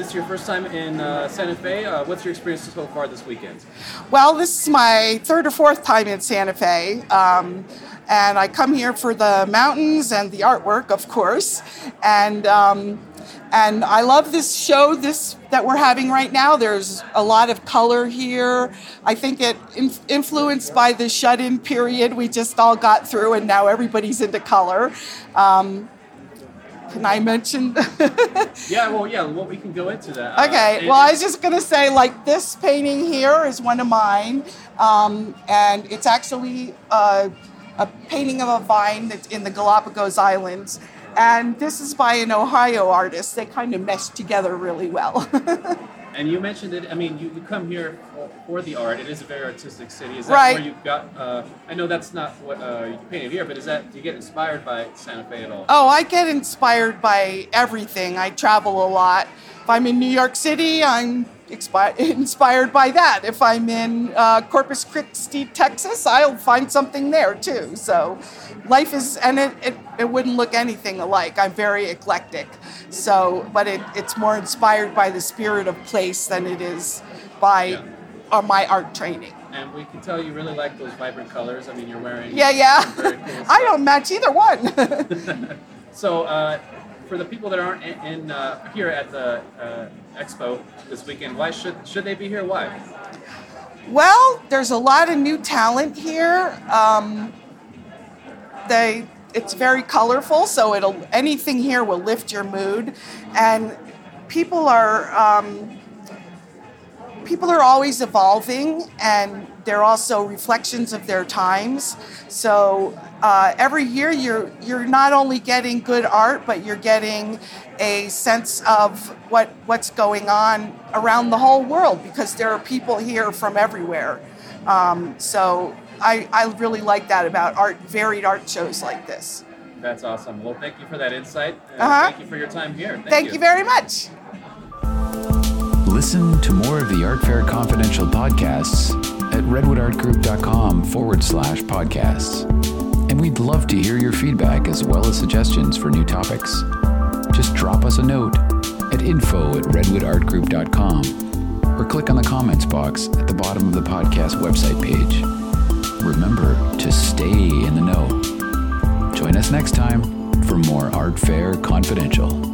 Is this your first time in uh, Santa Fe? Uh, what's your experience so far this weekend? Well, this is my third or fourth time in Santa Fe. Um, and I come here for the mountains and the artwork, of course. And um, and I love this show this that we're having right now. There's a lot of color here. I think it in, influenced by the shut-in period we just all got through, and now everybody's into color. Um, can I mention? yeah, well, yeah, well, we can go into that. Okay, uh, well, I was just going to say, like, this painting here is one of mine, um, and it's actually uh, a painting of a vine that's in the Galapagos Islands. And this is by an Ohio artist. They kind of mesh together really well. and you mentioned it. I mean, you, you come here for, for, the art. It is a very artistic city. Is that right. where you've got? Uh, I know that's not what uh, you painted here, but is that do you get inspired by Santa Fe at all? Oh, I get inspired by everything. I travel a lot. If I'm in New York City, I'm inspired by that. If I'm in uh, Corpus Christi, Texas, I'll find something there too. So life is, and it, it, it wouldn't look anything alike. I'm very eclectic. So, but it, it's more inspired by the spirit of place than it is by yeah. uh, my art training. And we can tell you really like those vibrant colors. I mean, you're wearing. Yeah, yeah. Cool I don't match either one. so, uh, for the people that aren't in, in uh, here at the uh, expo this weekend, why should should they be here? Why? Well, there's a lot of new talent here. Um, they it's very colorful, so it'll anything here will lift your mood, and people are um, people are always evolving, and they're also reflections of their times. So uh, every year, you're you're not only getting good art, but you're getting a sense of what what's going on around the whole world because there are people here from everywhere. Um, so I, I really like that about art, varied art shows like this. That's awesome. Well, thank you for that insight. Uh-huh. Thank you for your time here. Thank, thank you. you very much. Listen to more of the Art Fair Confidential podcasts at redwoodartgroup.com forward slash podcasts. And we'd love to hear your feedback as well as suggestions for new topics. Just drop us a note at info at redwoodartgroup.com or click on the comments box at the bottom of the podcast website page. Remember to stay in the know. Join us next time for more Art Fair Confidential.